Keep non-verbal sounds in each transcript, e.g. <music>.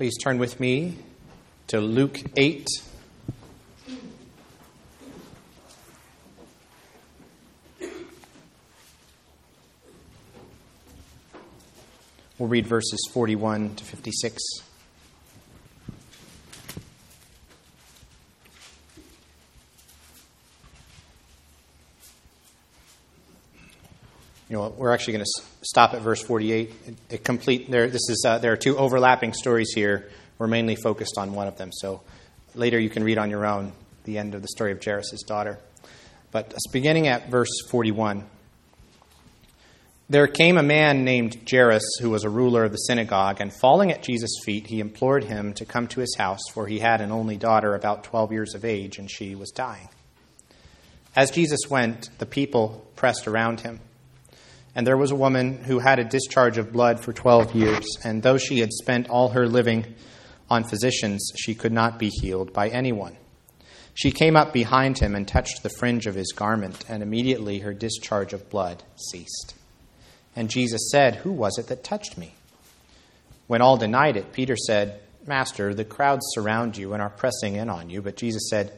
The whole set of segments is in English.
Please turn with me to Luke 8. We'll read verses 41 to 56. You know, we're actually going to stop at verse 48. It, it complete there. This is uh, there are two overlapping stories here. We're mainly focused on one of them. So later you can read on your own the end of the story of Jairus' daughter. But beginning at verse 41, there came a man named Jairus who was a ruler of the synagogue, and falling at Jesus' feet, he implored him to come to his house, for he had an only daughter about 12 years of age, and she was dying. As Jesus went, the people pressed around him. And there was a woman who had a discharge of blood for 12 years, and though she had spent all her living on physicians, she could not be healed by anyone. She came up behind him and touched the fringe of his garment, and immediately her discharge of blood ceased. And Jesus said, Who was it that touched me? When all denied it, Peter said, Master, the crowds surround you and are pressing in on you. But Jesus said,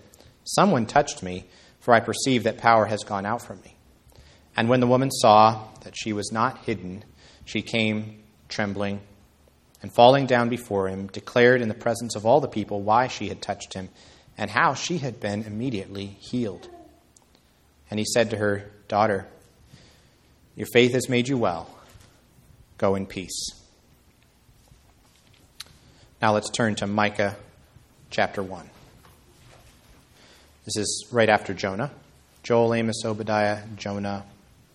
Someone touched me, for I perceive that power has gone out from me. And when the woman saw that she was not hidden, she came trembling and falling down before him, declared in the presence of all the people why she had touched him and how she had been immediately healed. And he said to her, Daughter, your faith has made you well. Go in peace. Now let's turn to Micah chapter 1. This is right after Jonah. Joel, Amos, Obadiah, Jonah,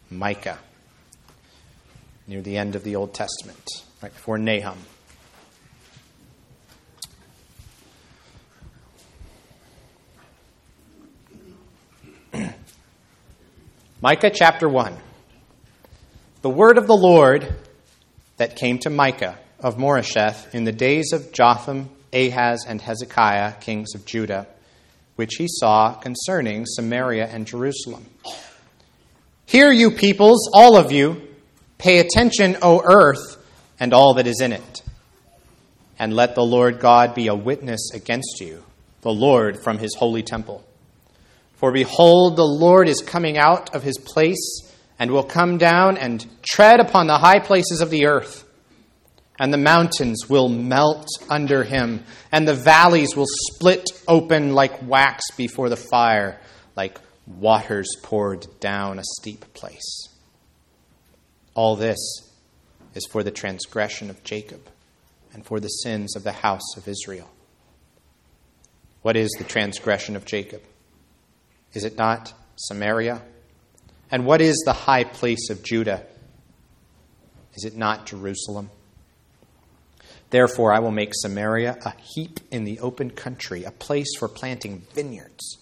Micah, near the end of the Old Testament, right before Nahum. <clears throat> Micah chapter 1. The word of the Lord that came to Micah of Moresheth in the days of Jotham, Ahaz, and Hezekiah, kings of Judah, which he saw concerning Samaria and Jerusalem. Hear, you peoples, all of you, pay attention, O earth, and all that is in it. And let the Lord God be a witness against you, the Lord from his holy temple. For behold, the Lord is coming out of his place, and will come down and tread upon the high places of the earth. And the mountains will melt under him, and the valleys will split open like wax before the fire, like waters poured down a steep place. All this is for the transgression of Jacob and for the sins of the house of Israel. What is the transgression of Jacob? Is it not Samaria? And what is the high place of Judah? Is it not Jerusalem? Therefore, I will make Samaria a heap in the open country, a place for planting vineyards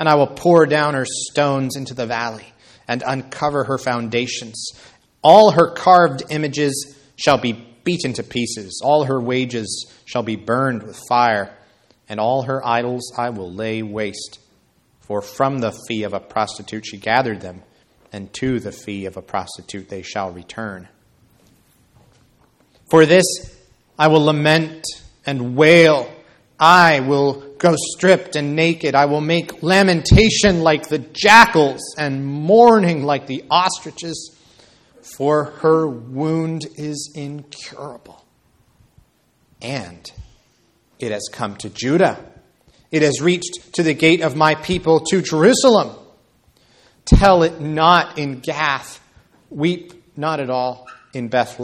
and I will pour down her stones into the valley and uncover her foundations. All her carved images shall be beaten to pieces, all her wages shall be burned with fire, and all her idols I will lay waste. For from the fee of a prostitute she gathered them, and to the fee of a prostitute they shall return. For this I will lament and wail I will go stripped and naked. I will make lamentation like the jackals and mourning like the ostriches, for her wound is incurable. And it has come to Judah. It has reached to the gate of my people, to Jerusalem. Tell it not in Gath. Weep not at all in Beth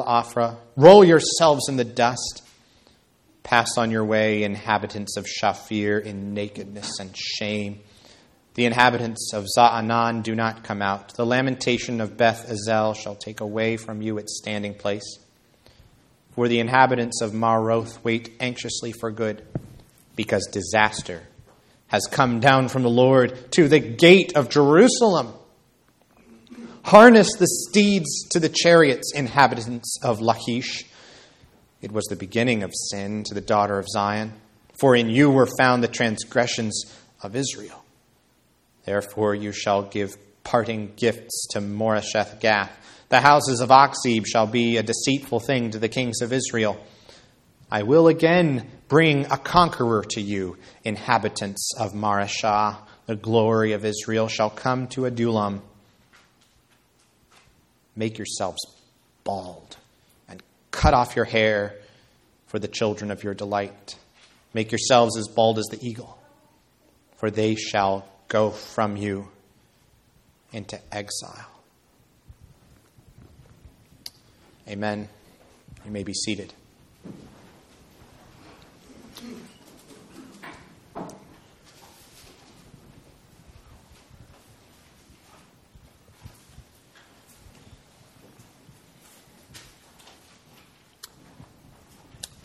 Roll yourselves in the dust. Pass on your way, inhabitants of Shaphir, in nakedness and shame. The inhabitants of Za'anan do not come out. The lamentation of Beth Ezel shall take away from you its standing place. For the inhabitants of Maroth wait anxiously for good, because disaster has come down from the Lord to the gate of Jerusalem. Harness the steeds to the chariots, inhabitants of Lachish. It was the beginning of sin to the daughter of Zion, for in you were found the transgressions of Israel. Therefore you shall give parting gifts to Moresheth Gath. The houses of Achzib shall be a deceitful thing to the kings of Israel. I will again bring a conqueror to you, inhabitants of Mareshah. The glory of Israel shall come to Adullam. Make yourselves bald cut off your hair for the children of your delight. Make yourselves as bald as the eagle, for they shall go from you into exile. Amen. You may be seated.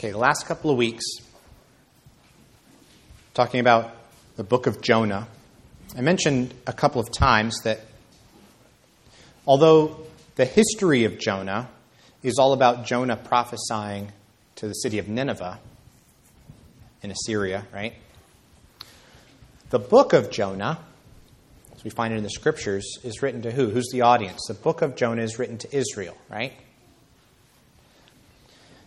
Okay, the last couple of weeks, talking about the book of Jonah, I mentioned a couple of times that although the history of Jonah is all about Jonah prophesying to the city of Nineveh in Assyria, right? The book of Jonah, as we find it in the scriptures, is written to who? Who's the audience? The book of Jonah is written to Israel, right?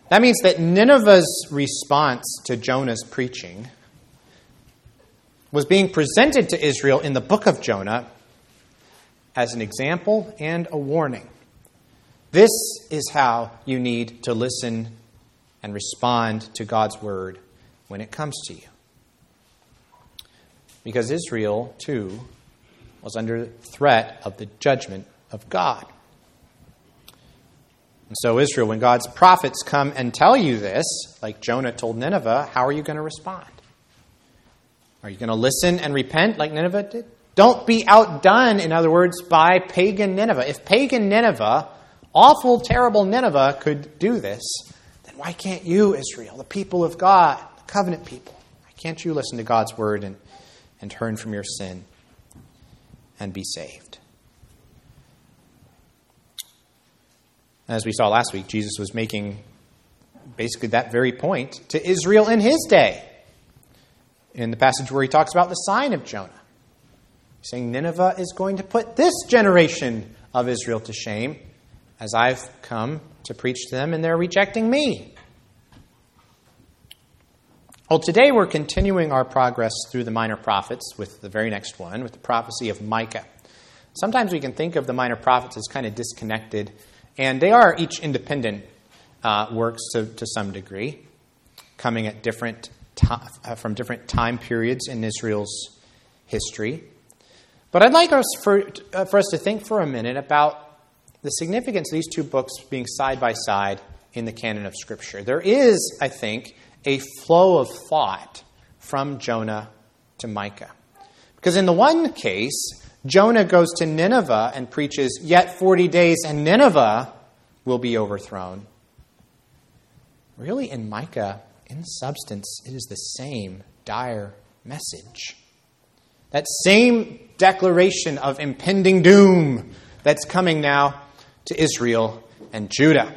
That means that Nineveh's response to Jonah's preaching was being presented to Israel in the book of Jonah as an example and a warning. This is how you need to listen and respond to God's word when it comes to you. Because Israel, too, was under threat of the judgment of God. And so, Israel, when God's prophets come and tell you this, like Jonah told Nineveh, how are you going to respond? Are you going to listen and repent like Nineveh did? Don't be outdone, in other words, by pagan Nineveh. If pagan Nineveh, awful, terrible Nineveh, could do this, then why can't you, Israel, the people of God, the covenant people, why can't you listen to God's word and, and turn from your sin and be saved? As we saw last week, Jesus was making basically that very point to Israel in his day. In the passage where he talks about the sign of Jonah, saying Nineveh is going to put this generation of Israel to shame as I've come to preach to them and they're rejecting me. Well, today we're continuing our progress through the minor prophets with the very next one, with the prophecy of Micah. Sometimes we can think of the minor prophets as kind of disconnected and they are each independent uh, works to, to some degree, coming at different uh, from different time periods in Israel's history. But I'd like us for, uh, for us to think for a minute about the significance of these two books being side by side in the canon of Scripture. There is, I think, a flow of thought from Jonah to Micah. Because in the one case, Jonah goes to Nineveh and preaches, Yet 40 days and Nineveh will be overthrown. Really, in Micah, in substance, it is the same dire message. That same declaration of impending doom that's coming now to Israel and Judah.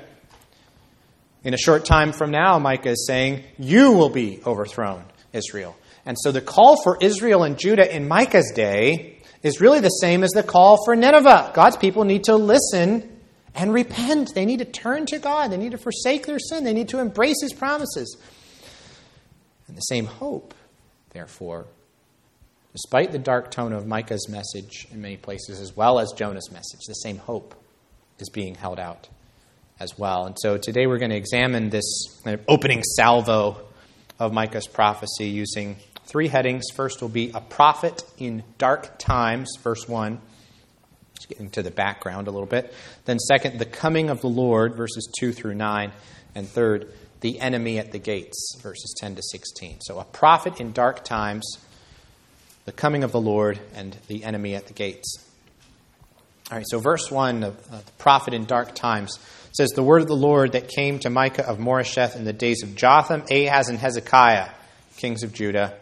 In a short time from now, Micah is saying, You will be overthrown, Israel. And so the call for Israel and Judah in Micah's day is really the same as the call for Nineveh. God's people need to listen and repent. They need to turn to God. They need to forsake their sin. They need to embrace His promises. And the same hope, therefore, despite the dark tone of Micah's message in many places, as well as Jonah's message, the same hope is being held out as well. And so today we're going to examine this opening salvo of Micah's prophecy using three headings. First will be a prophet in dark times, verse 1. Just getting to the background a little bit. Then, second, the coming of the Lord, verses 2 through 9. And third, the enemy at the gates, verses 10 to 16. So, a prophet in dark times, the coming of the Lord, and the enemy at the gates. All right, so verse 1 of uh, the prophet in dark times says, The word of the Lord that came to Micah of Moresheth in the days of Jotham, Ahaz, and Hezekiah, kings of Judah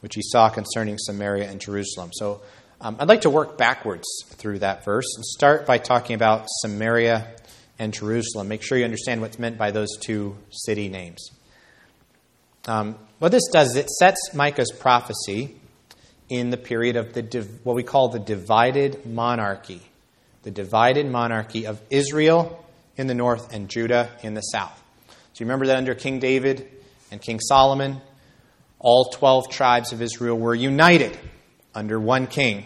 which he saw concerning Samaria and Jerusalem. So um, I'd like to work backwards through that verse and start by talking about Samaria and Jerusalem. Make sure you understand what's meant by those two city names. Um, what this does is it sets Micah's prophecy in the period of the div- what we call the divided monarchy, the divided monarchy of Israel in the north and Judah in the south. So you remember that under King David and King Solomon, all 12 tribes of Israel were united under one king.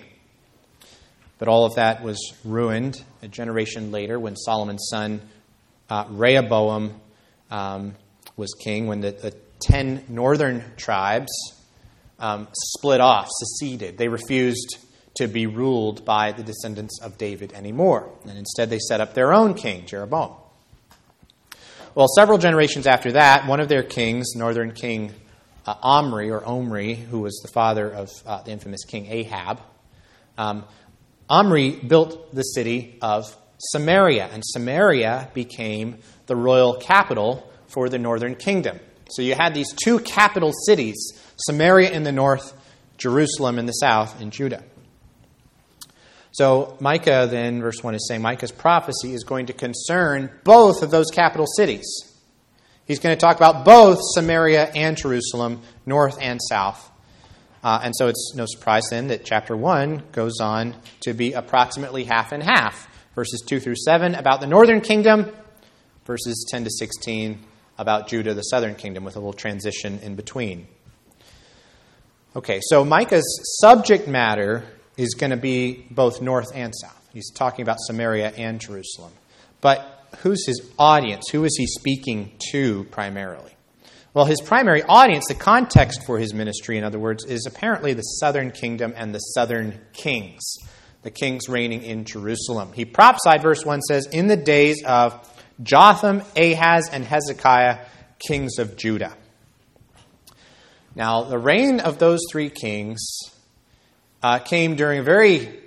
But all of that was ruined a generation later when Solomon's son uh, Rehoboam um, was king, when the, the, ten northern tribes um, split off, seceded. They refused to be ruled by the descendants of David anymore. And instead, they set up their own king, Jeroboam. Well, several generations after that, one of their kings, northern king uh, Omri, or Omri, who was the father of uh, the infamous king Ahab, um, Omri built the city of Samaria, and Samaria became the royal capital for the northern kingdom. So you had these two capital cities Samaria in the north, Jerusalem in the south, in Judah. So Micah, then, verse 1 is saying Micah's prophecy is going to concern both of those capital cities. He's going to talk about both Samaria and Jerusalem, north and south. Uh, and so it's no surprise then that chapter 1 goes on to be approximately half and half. Verses 2 through 7 about the northern kingdom, verses 10 to 16 about Judah, the southern kingdom, with a little transition in between. Okay, so Micah's subject matter is going to be both north and south. He's talking about Samaria and Jerusalem. But who's his audience? Who is he speaking to primarily? Well, his primary audience, the context for his ministry, in other words, is apparently the southern kingdom and the southern kings, the kings reigning in Jerusalem. He prophesied, verse 1 says, in the days of Jotham, Ahaz, and Hezekiah, kings of Judah. Now, the reign of those three kings uh, came during a very,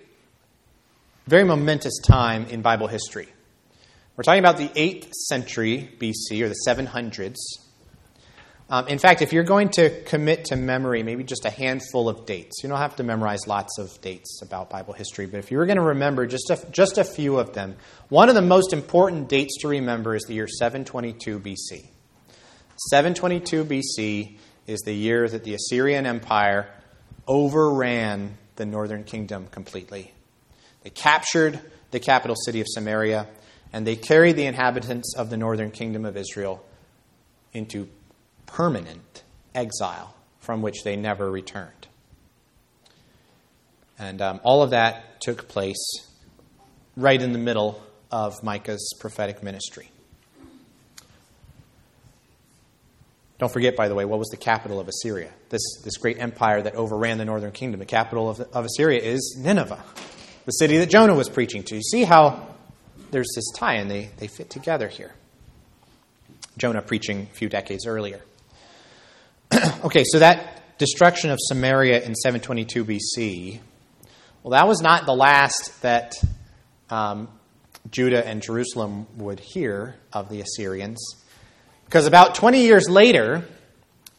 very momentous time in Bible history. We're talking about the 8th century BC, or the 700s. Um, in fact, if you're going to commit to memory, maybe just a handful of dates. You don't have to memorize lots of dates about Bible history, but if you were going to remember just a, just a few of them, one of the most important dates to remember is the year 722 BC. 722 BC is the year that the Assyrian Empire overran the northern kingdom completely. They captured the capital city of Samaria, and they carried the inhabitants of the northern kingdom of Israel into permanent exile from which they never returned. And um, all of that took place right in the middle of Micah's prophetic ministry. Don't forget, by the way, what was the capital of Assyria? This, this great empire that overran the northern kingdom. The capital of, of Assyria is Nineveh, the city that Jonah was preaching to. You see how there's this tie and they, they fit together here. Jonah preaching a few decades earlier. <clears throat> okay, so that destruction of Samaria in 722 BC, well, that was not the last that um, Judah and Jerusalem would hear of the Assyrians. Because about 20 years later,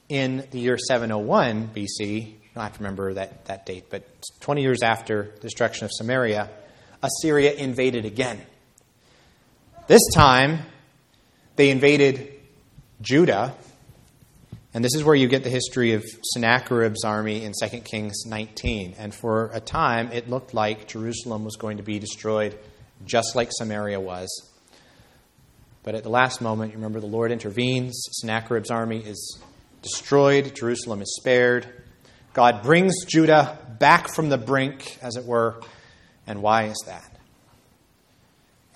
in the year 701 BC, don't have to remember that, that date, but 20 years after the destruction of Samaria, Assyria invaded again. This time, they invaded Judah and this is where you get the history of Sennacherib's army in 2 Kings 19. And for a time, it looked like Jerusalem was going to be destroyed just like Samaria was. But at the last moment, you remember the Lord intervenes. Sennacherib's army is destroyed, Jerusalem is spared. God brings Judah back from the brink, as it were. And why is that?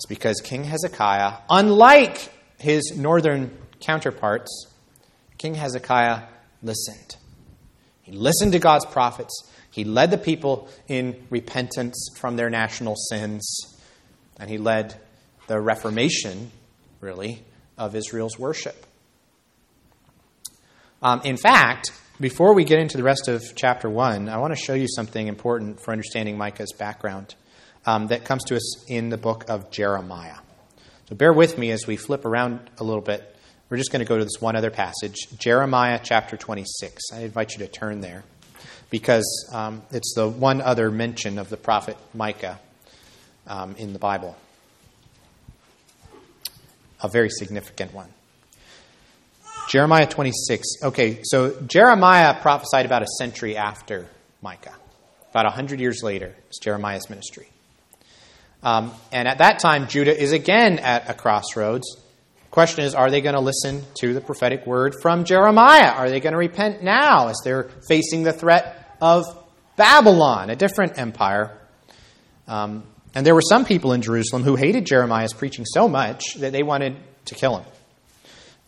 It's because King Hezekiah, unlike his northern counterparts, King Hezekiah listened. He listened to God's prophets. He led the people in repentance from their national sins. And he led the reformation, really, of Israel's worship. Um, in fact, before we get into the rest of chapter 1, I want to show you something important for understanding Micah's background um, that comes to us in the book of Jeremiah. So bear with me as we flip around a little bit we're just going to go to this one other passage, Jeremiah chapter 26. I invite you to turn there because um, it's the one other mention of the prophet Micah um, in the Bible. A very significant one. Jeremiah 26. Okay, so Jeremiah prophesied about a century after Micah. About 100 years later, it's Jeremiah's ministry. Um, and at that time, Judah is again at a crossroads Question is, are they going to listen to the prophetic word from Jeremiah? Are they going to repent now as they're facing the threat of Babylon, a different empire? Um, and there were some people in Jerusalem who hated Jeremiah's preaching so much that they wanted to kill him.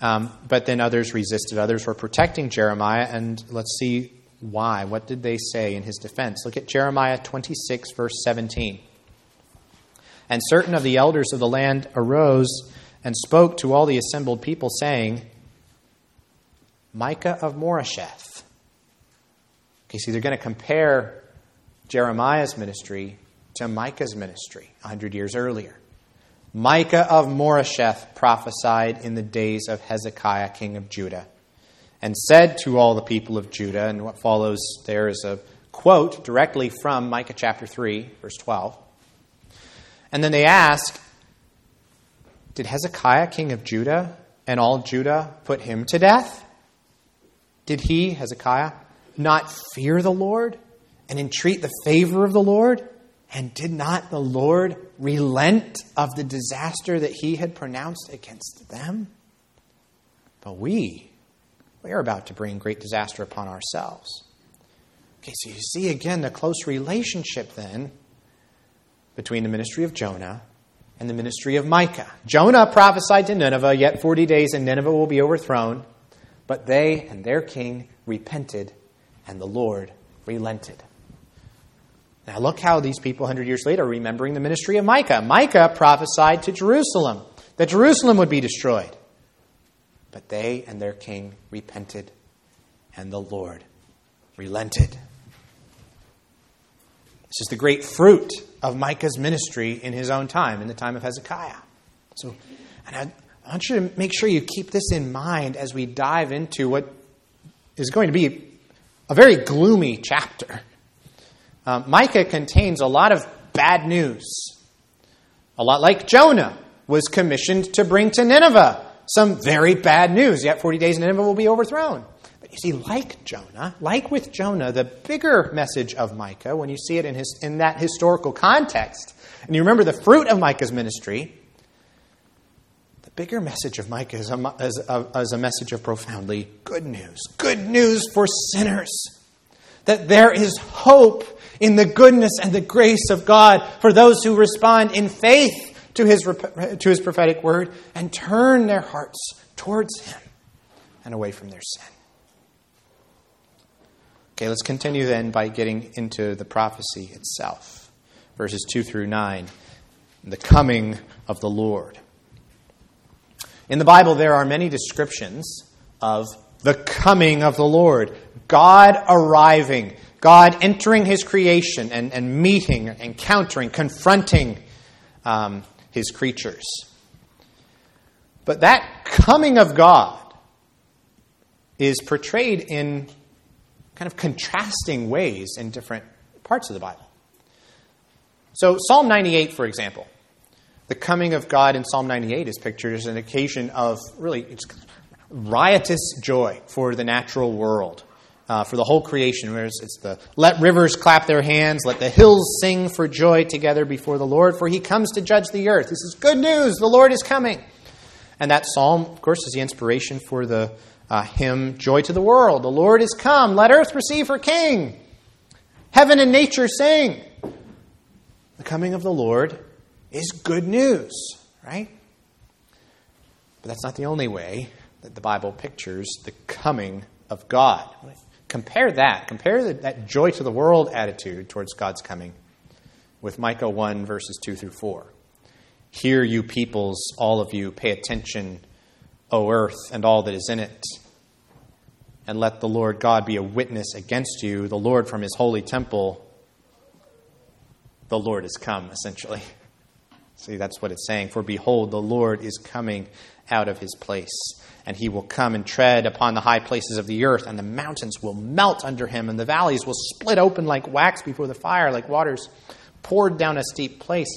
Um, but then others resisted. Others were protecting Jeremiah, and let's see why. What did they say in his defense? Look at Jeremiah 26, verse 17. And certain of the elders of the land arose and spoke to all the assembled people, saying, Micah of Moresheth. Okay, see, they're going to compare Jeremiah's ministry to Micah's ministry 100 years earlier. Micah of Moresheth prophesied in the days of Hezekiah, king of Judah, and said to all the people of Judah, and what follows there is a quote directly from Micah chapter 3, verse 12. And then they ask, Did Hezekiah, king of Judah, and all Judah put him to death? Did he, Hezekiah, not fear the Lord and entreat the favor of the Lord? And did not the Lord relent of the disaster that he had pronounced against them? But we, we are about to bring great disaster upon ourselves. Okay, so you see again the close relationship then between the ministry of Jonah and the ministry of Micah. Jonah prophesied to Nineveh, yet 40 days and Nineveh will be overthrown. But they and their king repented, and the Lord relented. Now, look how these people 100 years later are remembering the ministry of Micah. Micah prophesied to Jerusalem that Jerusalem would be destroyed. But they and their king repented, and the Lord relented. This is the great fruit of Micah's ministry in his own time, in the time of Hezekiah. So, and I, want you to make sure you keep this in mind as we dive into what is going to be a very gloomy chapter. Um, Micah contains a lot of bad news. A lot like Jonah was commissioned to bring to Nineveh some very bad news. Yet 40 days Nineveh will be overthrown. You see, like Jonah, like with Jonah, the bigger message of Micah, when you see it in, his, in that historical context, and you remember the fruit of Micah's ministry, the bigger message of Micah is a, is a, is a message of profoundly good news. Good news for sinners. That there is hope in the goodness and the grace of God for those who respond in faith to his, to his prophetic word and turn their hearts towards him and away from their sin. Okay, let's continue then by getting into the prophecy itself. Verses 2 through 9. The coming of the Lord. In the Bible, there are many descriptions of the coming of the Lord, God arriving, God entering his creation and, and meeting, encountering, confronting um, his creatures. But that coming of God is portrayed in kind of contrasting ways in different parts of the Bible. So, Psalm 98, for example, the coming of God in Psalm 98 is pictured as an occasion of really it's riotous joy for the natural world uh, for the whole creation. Whereas it's the let rivers clap their hands, let the hills sing for joy together before the Lord, for he comes to judge the earth. This is good news. The Lord is coming. And that psalm, of course, is the inspiration for the uh, hymn Joy to the World. The Lord is come. Let earth receive her King. Heaven and nature sing. The coming of the Lord is good news, right? But that's not the only way that the Bible pictures the coming of God. Compare that. Compare that joy to the world attitude towards God's coming with Micah 1, verses 2 through 4. Hear, you peoples, all of you, pay attention, O earth, and all that is in it. And let the Lord God be a witness against you, the Lord from his holy temple. The Lord is come, essentially. <laughs> See, that's what it's saying. For behold, the Lord is coming out of his place and he will come and tread upon the high places of the earth, and the mountains will melt under him, and the valleys will split open like wax before the fire, like waters poured down a steep place.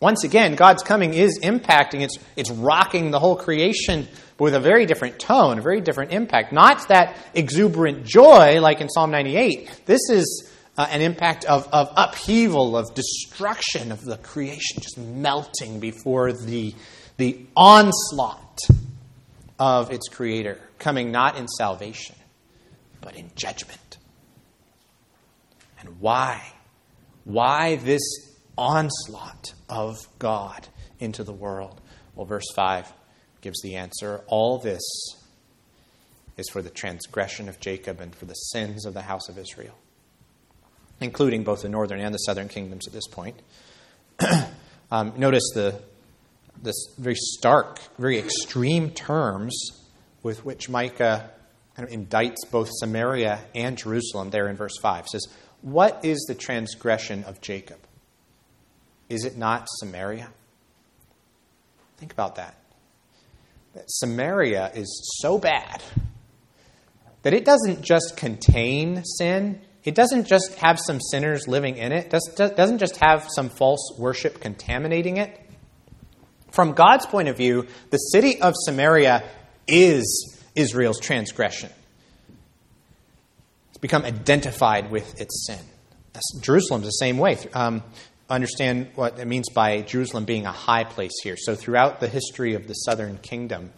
Once again, God's coming is impacting, it's, it's rocking the whole creation, with a very different tone, a very different impact. Not that exuberant joy like in Psalm 98. This is uh, an impact of, of upheaval, of destruction of the creation, just melting before the the onslaught of its creator, coming not in salvation, but in judgment. And why? Why this onslaught of God into the world? Well, verse 5 gives the answer. All this is for the transgression of Jacob and for the sins of the house of Israel, including both the northern and the southern kingdoms at this point. <clears throat> um, notice the this very stark, very extreme terms with which Micah kind of indicts both Samaria and Jerusalem there in verse 5. It says, What is the transgression of Jacob? Is it not Samaria? Think about that. Samaria is so bad that it doesn't just contain sin, it doesn't just have some sinners living in it, it doesn't just have some false worship contaminating it. From God's point of view, the city of Samaria is Israel's transgression. It's become identified with its sin. Jerusalem's the same way. Um, understand what it means by Jerusalem being a high place here. So, throughout the history of the southern kingdom,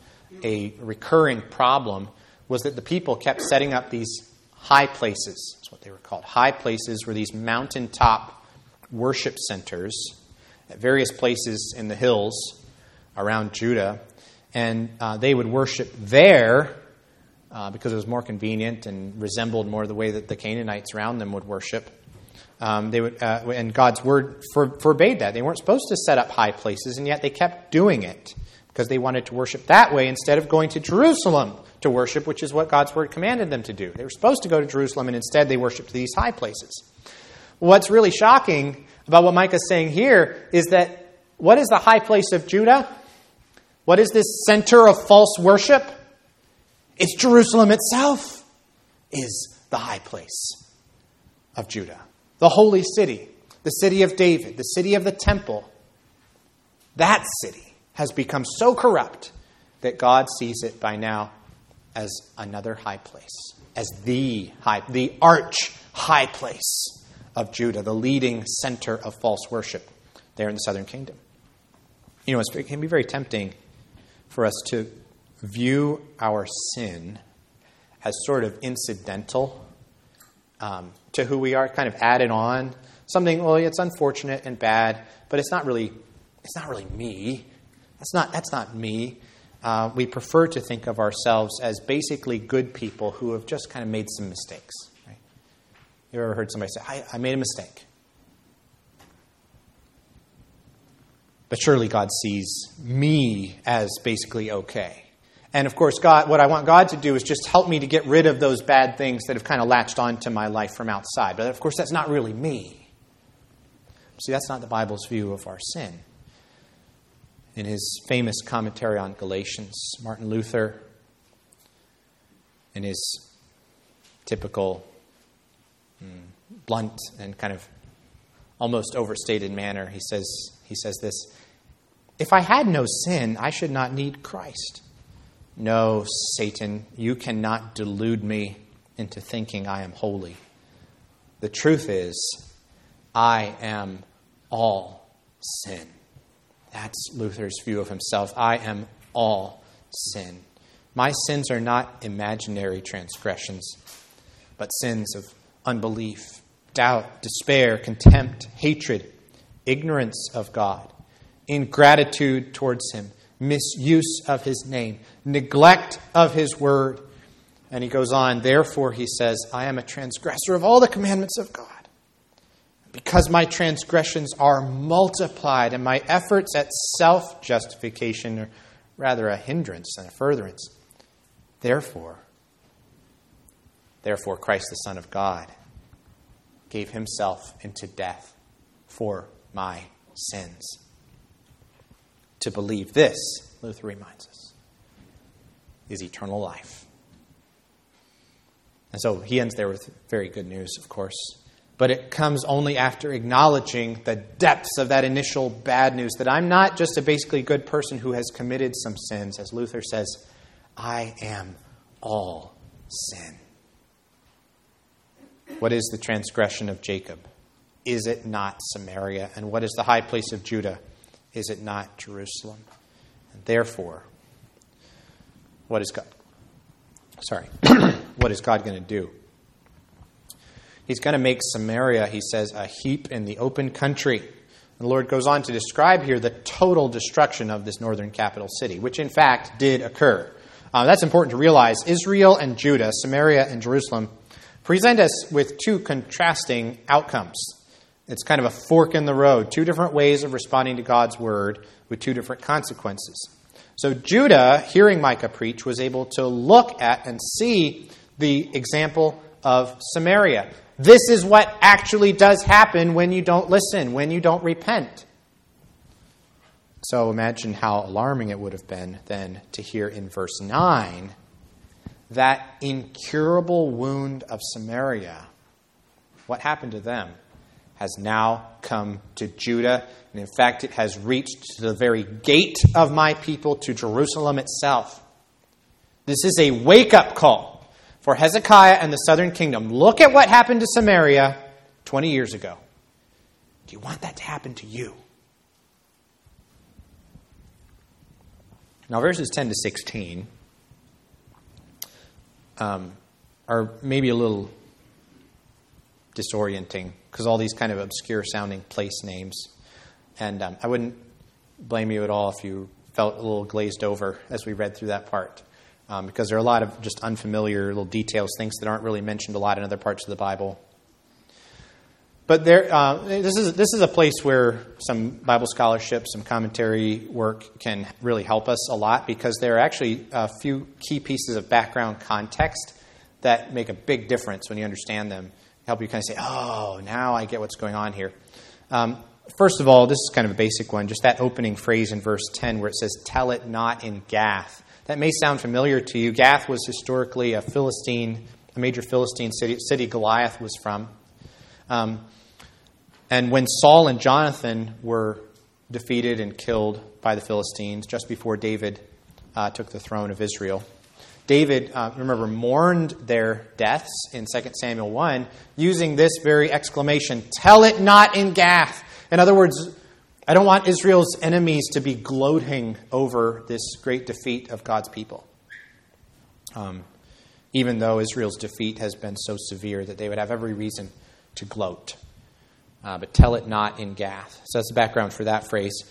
a recurring problem was that the people kept setting up these high places. That's what they were called. High places were these mountaintop worship centers at various places in the hills around Judah, and uh, they would worship there uh, because it was more convenient and resembled more the way that the Canaanites around them would worship. Um, they would, uh, and God's word for, forbade that. They weren't supposed to set up high places, and yet they kept doing it because they wanted to worship that way instead of going to Jerusalem to worship, which is what God's word commanded them to do. They were supposed to go to Jerusalem, and instead they worshiped these high places. What's really shocking about what Micah's saying here is that what is the high place of Judah? What is this center of false worship? It's Jerusalem itself is the high place of Judah, the holy city, the city of David, the city of the temple. That city has become so corrupt that God sees it by now as another high place, as the high, the arch high place of Judah, the leading center of false worship there in the southern kingdom. You know, it can be very tempting for us to view our sin as sort of incidental um, to who we are, kind of added on. Something, well, it's unfortunate and bad, but it's not really, it's not really me. That's not, that's not me. Uh, we prefer to think of ourselves as basically good people who have just kind of made some mistakes. Right? You ever heard somebody say, I, I made a mistake? But surely God sees me as basically okay. And of course, God, what I want God to do is just help me to get rid of those bad things that have kind of latched onto my life from outside. But of course, that's not really me. See, that's not the Bible's view of our sin. In his famous commentary on Galatians, Martin Luther, in his typical mm, blunt and kind of almost overstated manner, he says, he says this if I had no sin, I should not need Christ. No, Satan, you cannot delude me into thinking I am holy. The truth is, I am all sin. That's Luther's view of himself. I am all sin. My sins are not imaginary transgressions, but sins of unbelief, doubt, despair, contempt, hatred, ignorance of God ingratitude towards Him, misuse of His name, neglect of His word. And he goes on, therefore, he says, I am a transgressor of all the commandments of God. Because my transgressions are multiplied and my efforts at self justification are rather a hindrance than a furtherance. Therefore, therefore, Christ the Son of God gave himself into death for my sins to believe this, Luther reminds us, is eternal life. And so he ends there with very good news, of course. But it comes only after acknowledging the depths of that initial bad news that I'm not just a basically good person who has committed some sins. As Luther says, I am all sin. What is the transgression of Jacob? Is it not Samaria? And what is the high place of Judah? Is it not Jerusalem? And Therefore, what is God? Sorry, <clears throat> what is God going to do? He's going to make Samaria, he says, a heap in the open country. And The Lord goes on to describe here the total destruction of this northern capital city, which in fact did occur. Uh, that's important to realize. Israel and Judah, Samaria and Jerusalem, present us with two contrasting outcomes. It's kind of a fork in the road, two different ways of responding to God's word with two different consequences. So Judah, hearing Micah preach, was able to look at and see the example of Samaria. This is what actually does happen when you don't listen, when you don't repent. So imagine how alarming it would have been then to hear in verse 9 that incurable wound of Samaria. What happened to them has now come to Judah. And in fact, it has reached to the very gate of my people, to Jerusalem itself. This is a wake up call for Hezekiah and the southern kingdom. Look at what happened to Samaria 20 years ago. Do you want that to happen to you? Now, verses 10 to 16 um, are maybe a little disorienting because all these kind of obscure sounding place names. And um, I wouldn't blame you at all if you felt a little glazed over as we read through that part. Um, because there are a lot of just unfamiliar little details, things that aren't really mentioned a lot in other parts of the Bible. But there, uh, this, is, this is a place where some Bible scholarship, some commentary work can really help us a lot because there are actually a few key pieces of background context that make a big difference when you understand them. Help you kind of say, oh, now I get what's going on here. Um, first of all, this is kind of a basic one, just that opening phrase in verse 10 where it says, Tell it not in Gath. That may sound familiar to you. Gath was historically a Philistine, a major Philistine city, city Goliath was from. Um, and when Saul and Jonathan were defeated and killed by the Philistines just before David uh, took the throne of Israel, David, uh, remember, mourned their deaths in 2 Samuel 1 using this very exclamation Tell it not in Gath. In other words, I don't want Israel's enemies to be gloating over this great defeat of God's people. Um, even though Israel's defeat has been so severe that they would have every reason to gloat. Uh, but tell it not in Gath. So that's the background for that phrase.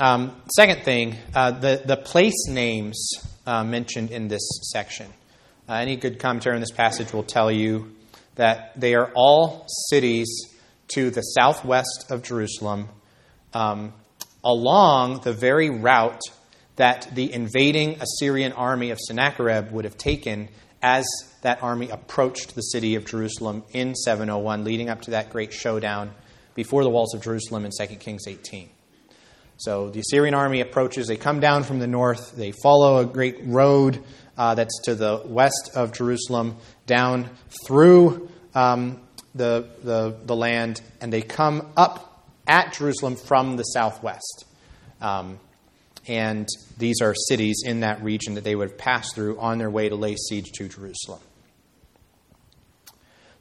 Um, second thing, uh, the, the place names uh, mentioned in this section. Uh, any good commentary on this passage will tell you that they are all cities to the southwest of Jerusalem um, along the very route that the invading Assyrian army of Sennacherib would have taken as that army approached the city of Jerusalem in 701, leading up to that great showdown before the walls of Jerusalem in 2 Kings 18. So the Assyrian army approaches. They come down from the north. They follow a great road uh, that's to the west of Jerusalem, down through um, the, the, the, land, and they come up at Jerusalem from the southwest. Um, and these are cities in that region that they would pass through on their way to lay siege to Jerusalem.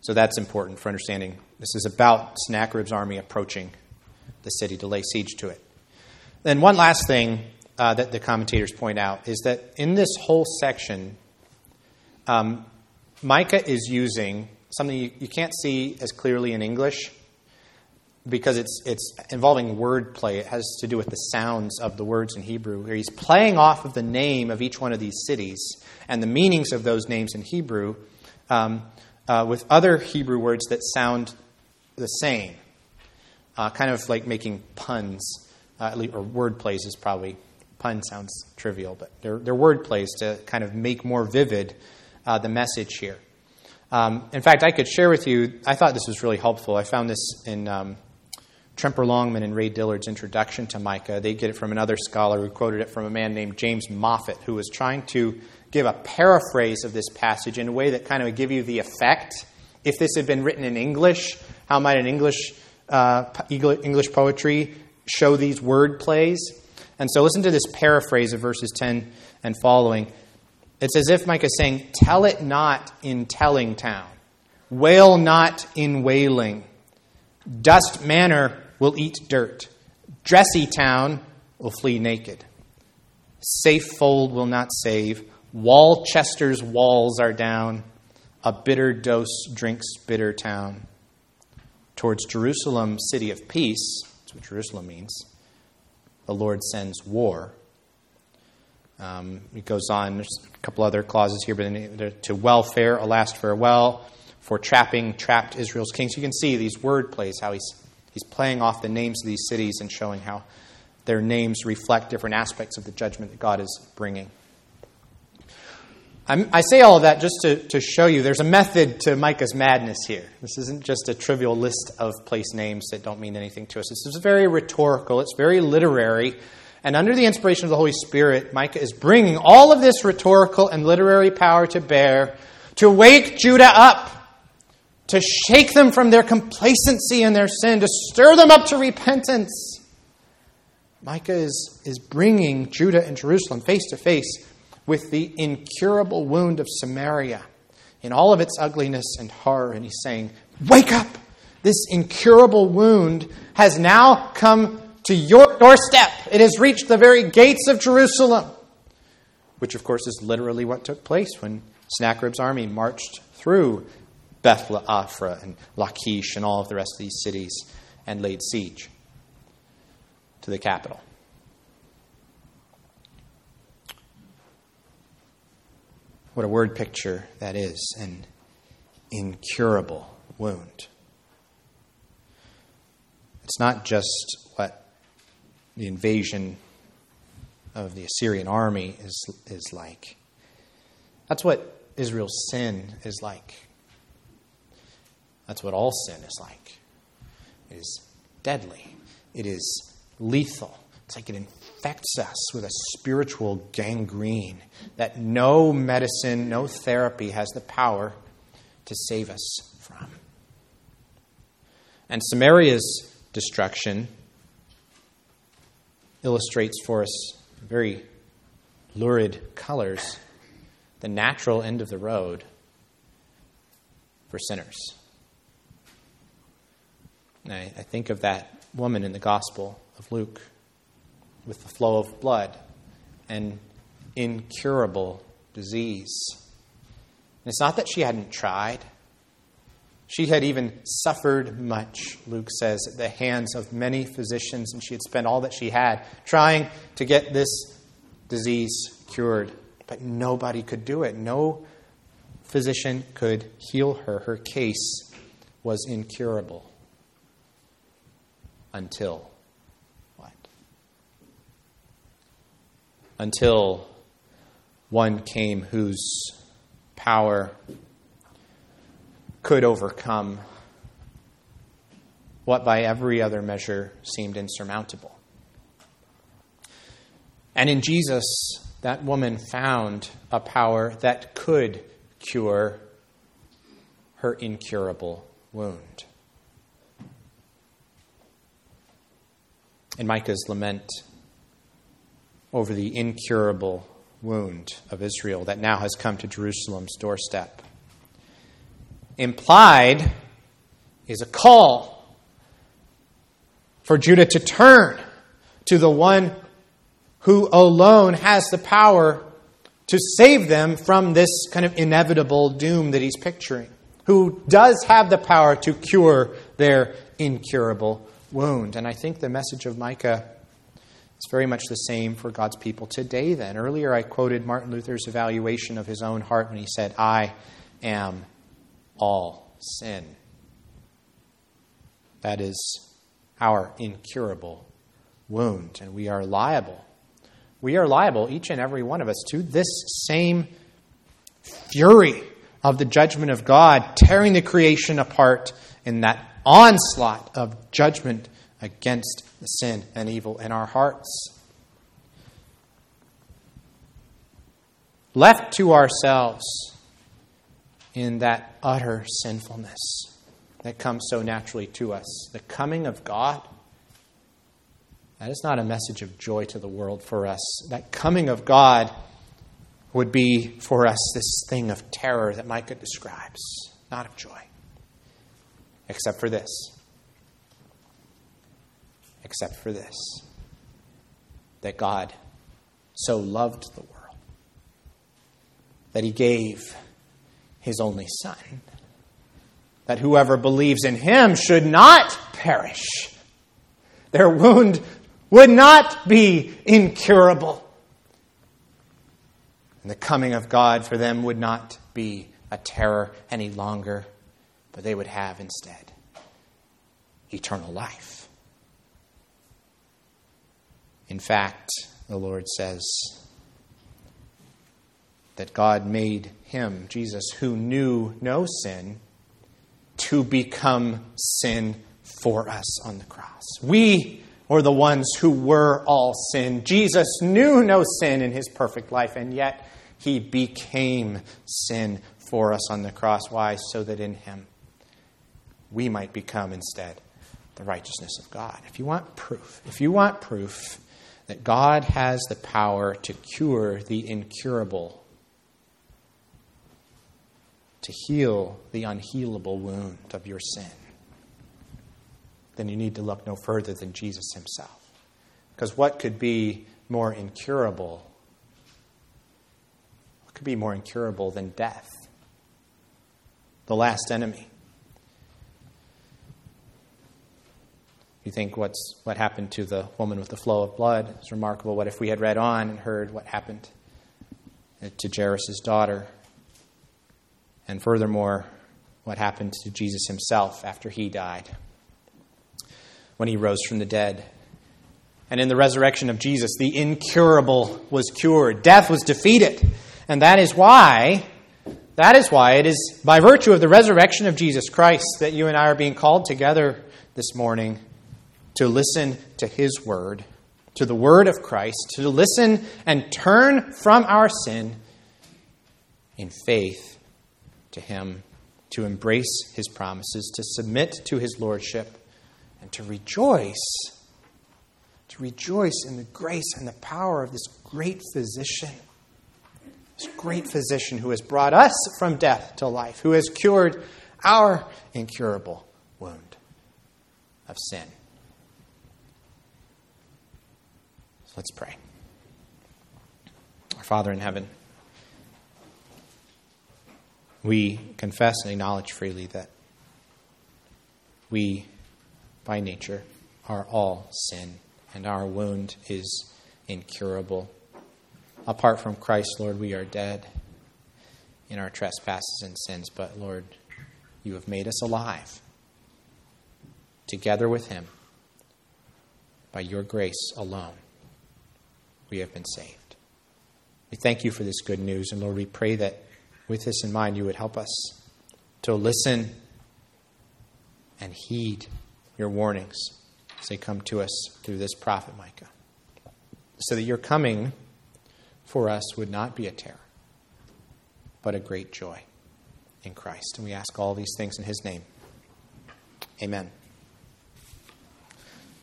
So that's important for understanding. This is about Sennacherib's army approaching the city to lay siege to it. Then, one last thing uh, that the commentators point out is that in this whole section, um, Micah is using something you, you, can't see as clearly in English because it's, it's involving wordplay. It has to do with the sounds of the words in Hebrew, where he's playing off of the name of each one of these cities and the meanings of those names in Hebrew um, uh, with other Hebrew words that sound the same, uh, kind of like making puns, uh, or word plays is probably, pun sounds trivial, but they're, they're word plays to kind of make more vivid uh, the message here. Um, in fact, I could share with you, I thought this was really helpful. I found this in um, Tremper Longman and Ray Dillard's introduction to Micah. They get it from another scholar who quoted it from a man named James Moffatt, who was trying to give a paraphrase of this passage in a way that kind of would give you the effect. If this had been written in English, how might an English, uh, English poetry show these word plays? And so listen to this paraphrase of verses 10 and following. It's as if Micah is saying, Tell it not in telling town, wail not in wailing. Dust manor will eat dirt, dressy town will flee naked. Safe fold will not save. Walchester's walls are down. A bitter dose drinks bitter town. Towards Jerusalem, city of peace, what Jerusalem means, the Lord sends war. Um, it goes on, there's a couple other clauses here, but then to welfare, a last farewell, for trapping trapped Israel's kings. You can see these word plays, how he's, he's playing off the names of these cities and showing how their names reflect different aspects of the judgment that God is bringing. I'm, i say all of that just to, to show you there's a method to Micah's madness here. This isn't just a trivial list of place names that don't mean anything to us. This is very rhetorical, it's very literary. And under the inspiration of the Holy Spirit, Micah is bringing all of this rhetorical and literary power to bear to wake Judah up, to shake them from their complacency and their sin, to stir them up to repentance. Micah is, is bringing Judah and Jerusalem face to face with the incurable wound of Samaria in all of its ugliness and horror. And he's saying, Wake up! This incurable wound has now come to your doorstep. It has reached the very gates of Jerusalem. Which, of course, is literally what took place when Sennacherib's army marched through Beth Aphrah and Lachish and all of the rest of these cities and laid siege to the capital. What a word picture that is an incurable wound. It's not just what the invasion of the Assyrian army is, is like. That's what Israel's sin is like. That's what all sin is like. It is deadly. It is lethal. It's like it infects us with a spiritual gangrene that no medicine, no therapy has the power to save us from. And Samaria's destruction illustrates for us very lurid colors the natural end of the road for sinners. I, I think of that woman in the Gospel of Luke with the flow of blood and incurable disease. And it's not that she hadn't tried. She had even suffered much, Luke says, at the hands of many physicians, and she had spent all that she had trying to get this disease cured. But nobody could do it. No physician could heal her. Her case was incurable until Until one came whose power could overcome what by every other measure seemed insurmountable. And in Jesus, that woman found a power that could cure her incurable wound. in Micah's lament over the incurable wound of Israel that now has come to Jerusalem's doorstep. Implied is a call for Judah to turn to the one who alone has the power to save them from this kind of inevitable doom that he's picturing, who does have the power to cure their incurable wound. And I think the message of Micah is very much the same for God's people today, then. Earlier, I quoted Martin Luther's evaluation of his own heart when he said, I am all sin. That is our incurable wound, and we are liable. We are liable, each and every one of us, to this same fury of the judgment of God, tearing the creation apart in that onslaught of judgment against the sin and evil in our hearts. Left to ourselves in that utter sinfulness that comes so naturally to us, the coming of God, that is not a message of joy to the world for us. That coming of God would be for us this thing of terror that Micah describes, not of joy except for this. Except for this that God so loved the world that he gave his only Son, that whoever believes in him should not perish. Their wound would not be incurable. And the coming of God for them would not be a terror any longer, but they would have instead eternal life. In fact, the Lord says that God made him, Jesus, who knew no sin, to become sin for us on the cross. We were the ones who were all sin. Jesus knew no sin in his perfect life, and yet he became sin for us on the cross. Why? So that in him we might become instead the righteousness of God. If you want proof, if you want proof that God has the power to cure the incurable, to heal the unhealable wound of your sin, then you need to look no further than Jesus himself. Because what could be more incurable? What could be more incurable than death? The last enemy. You think what's what happened to the woman with the flow of blood is remarkable. What if we had read on and heard what happened to Jairus' daughter? And furthermore, what happened to Jesus himself after he died, when he rose from the dead. And in the resurrection of Jesus, the incurable was cured, death was defeated. And that is why, that is why it is by virtue of the resurrection of Jesus Christ that you and I are being called together this morning to listen to His Word, to the Word of Christ, to listen and turn from our sin in faith to Him, to embrace His promises, to submit to His Lordship, and to rejoice. To rejoice in the grace and the power of this great physician. This great physician who has brought us from death to life, who has cured our incurable wound of sin. Let's pray. Our Father in heaven, we confess and acknowledge freely that we, by nature, are all sin, and our wound is incurable. Apart from Christ, Lord, we are dead in our trespasses and sins, but Lord, you have made us alive together with Him by your grace alone we have been saved. We thank you for this good news, and Lord, we pray that with this in mind, you would help us to listen and heed your warnings as they come to us through this prophet Micah, so that your coming for us would not be a terror, but a great joy in Christ. And we ask all these things in his name. Amen.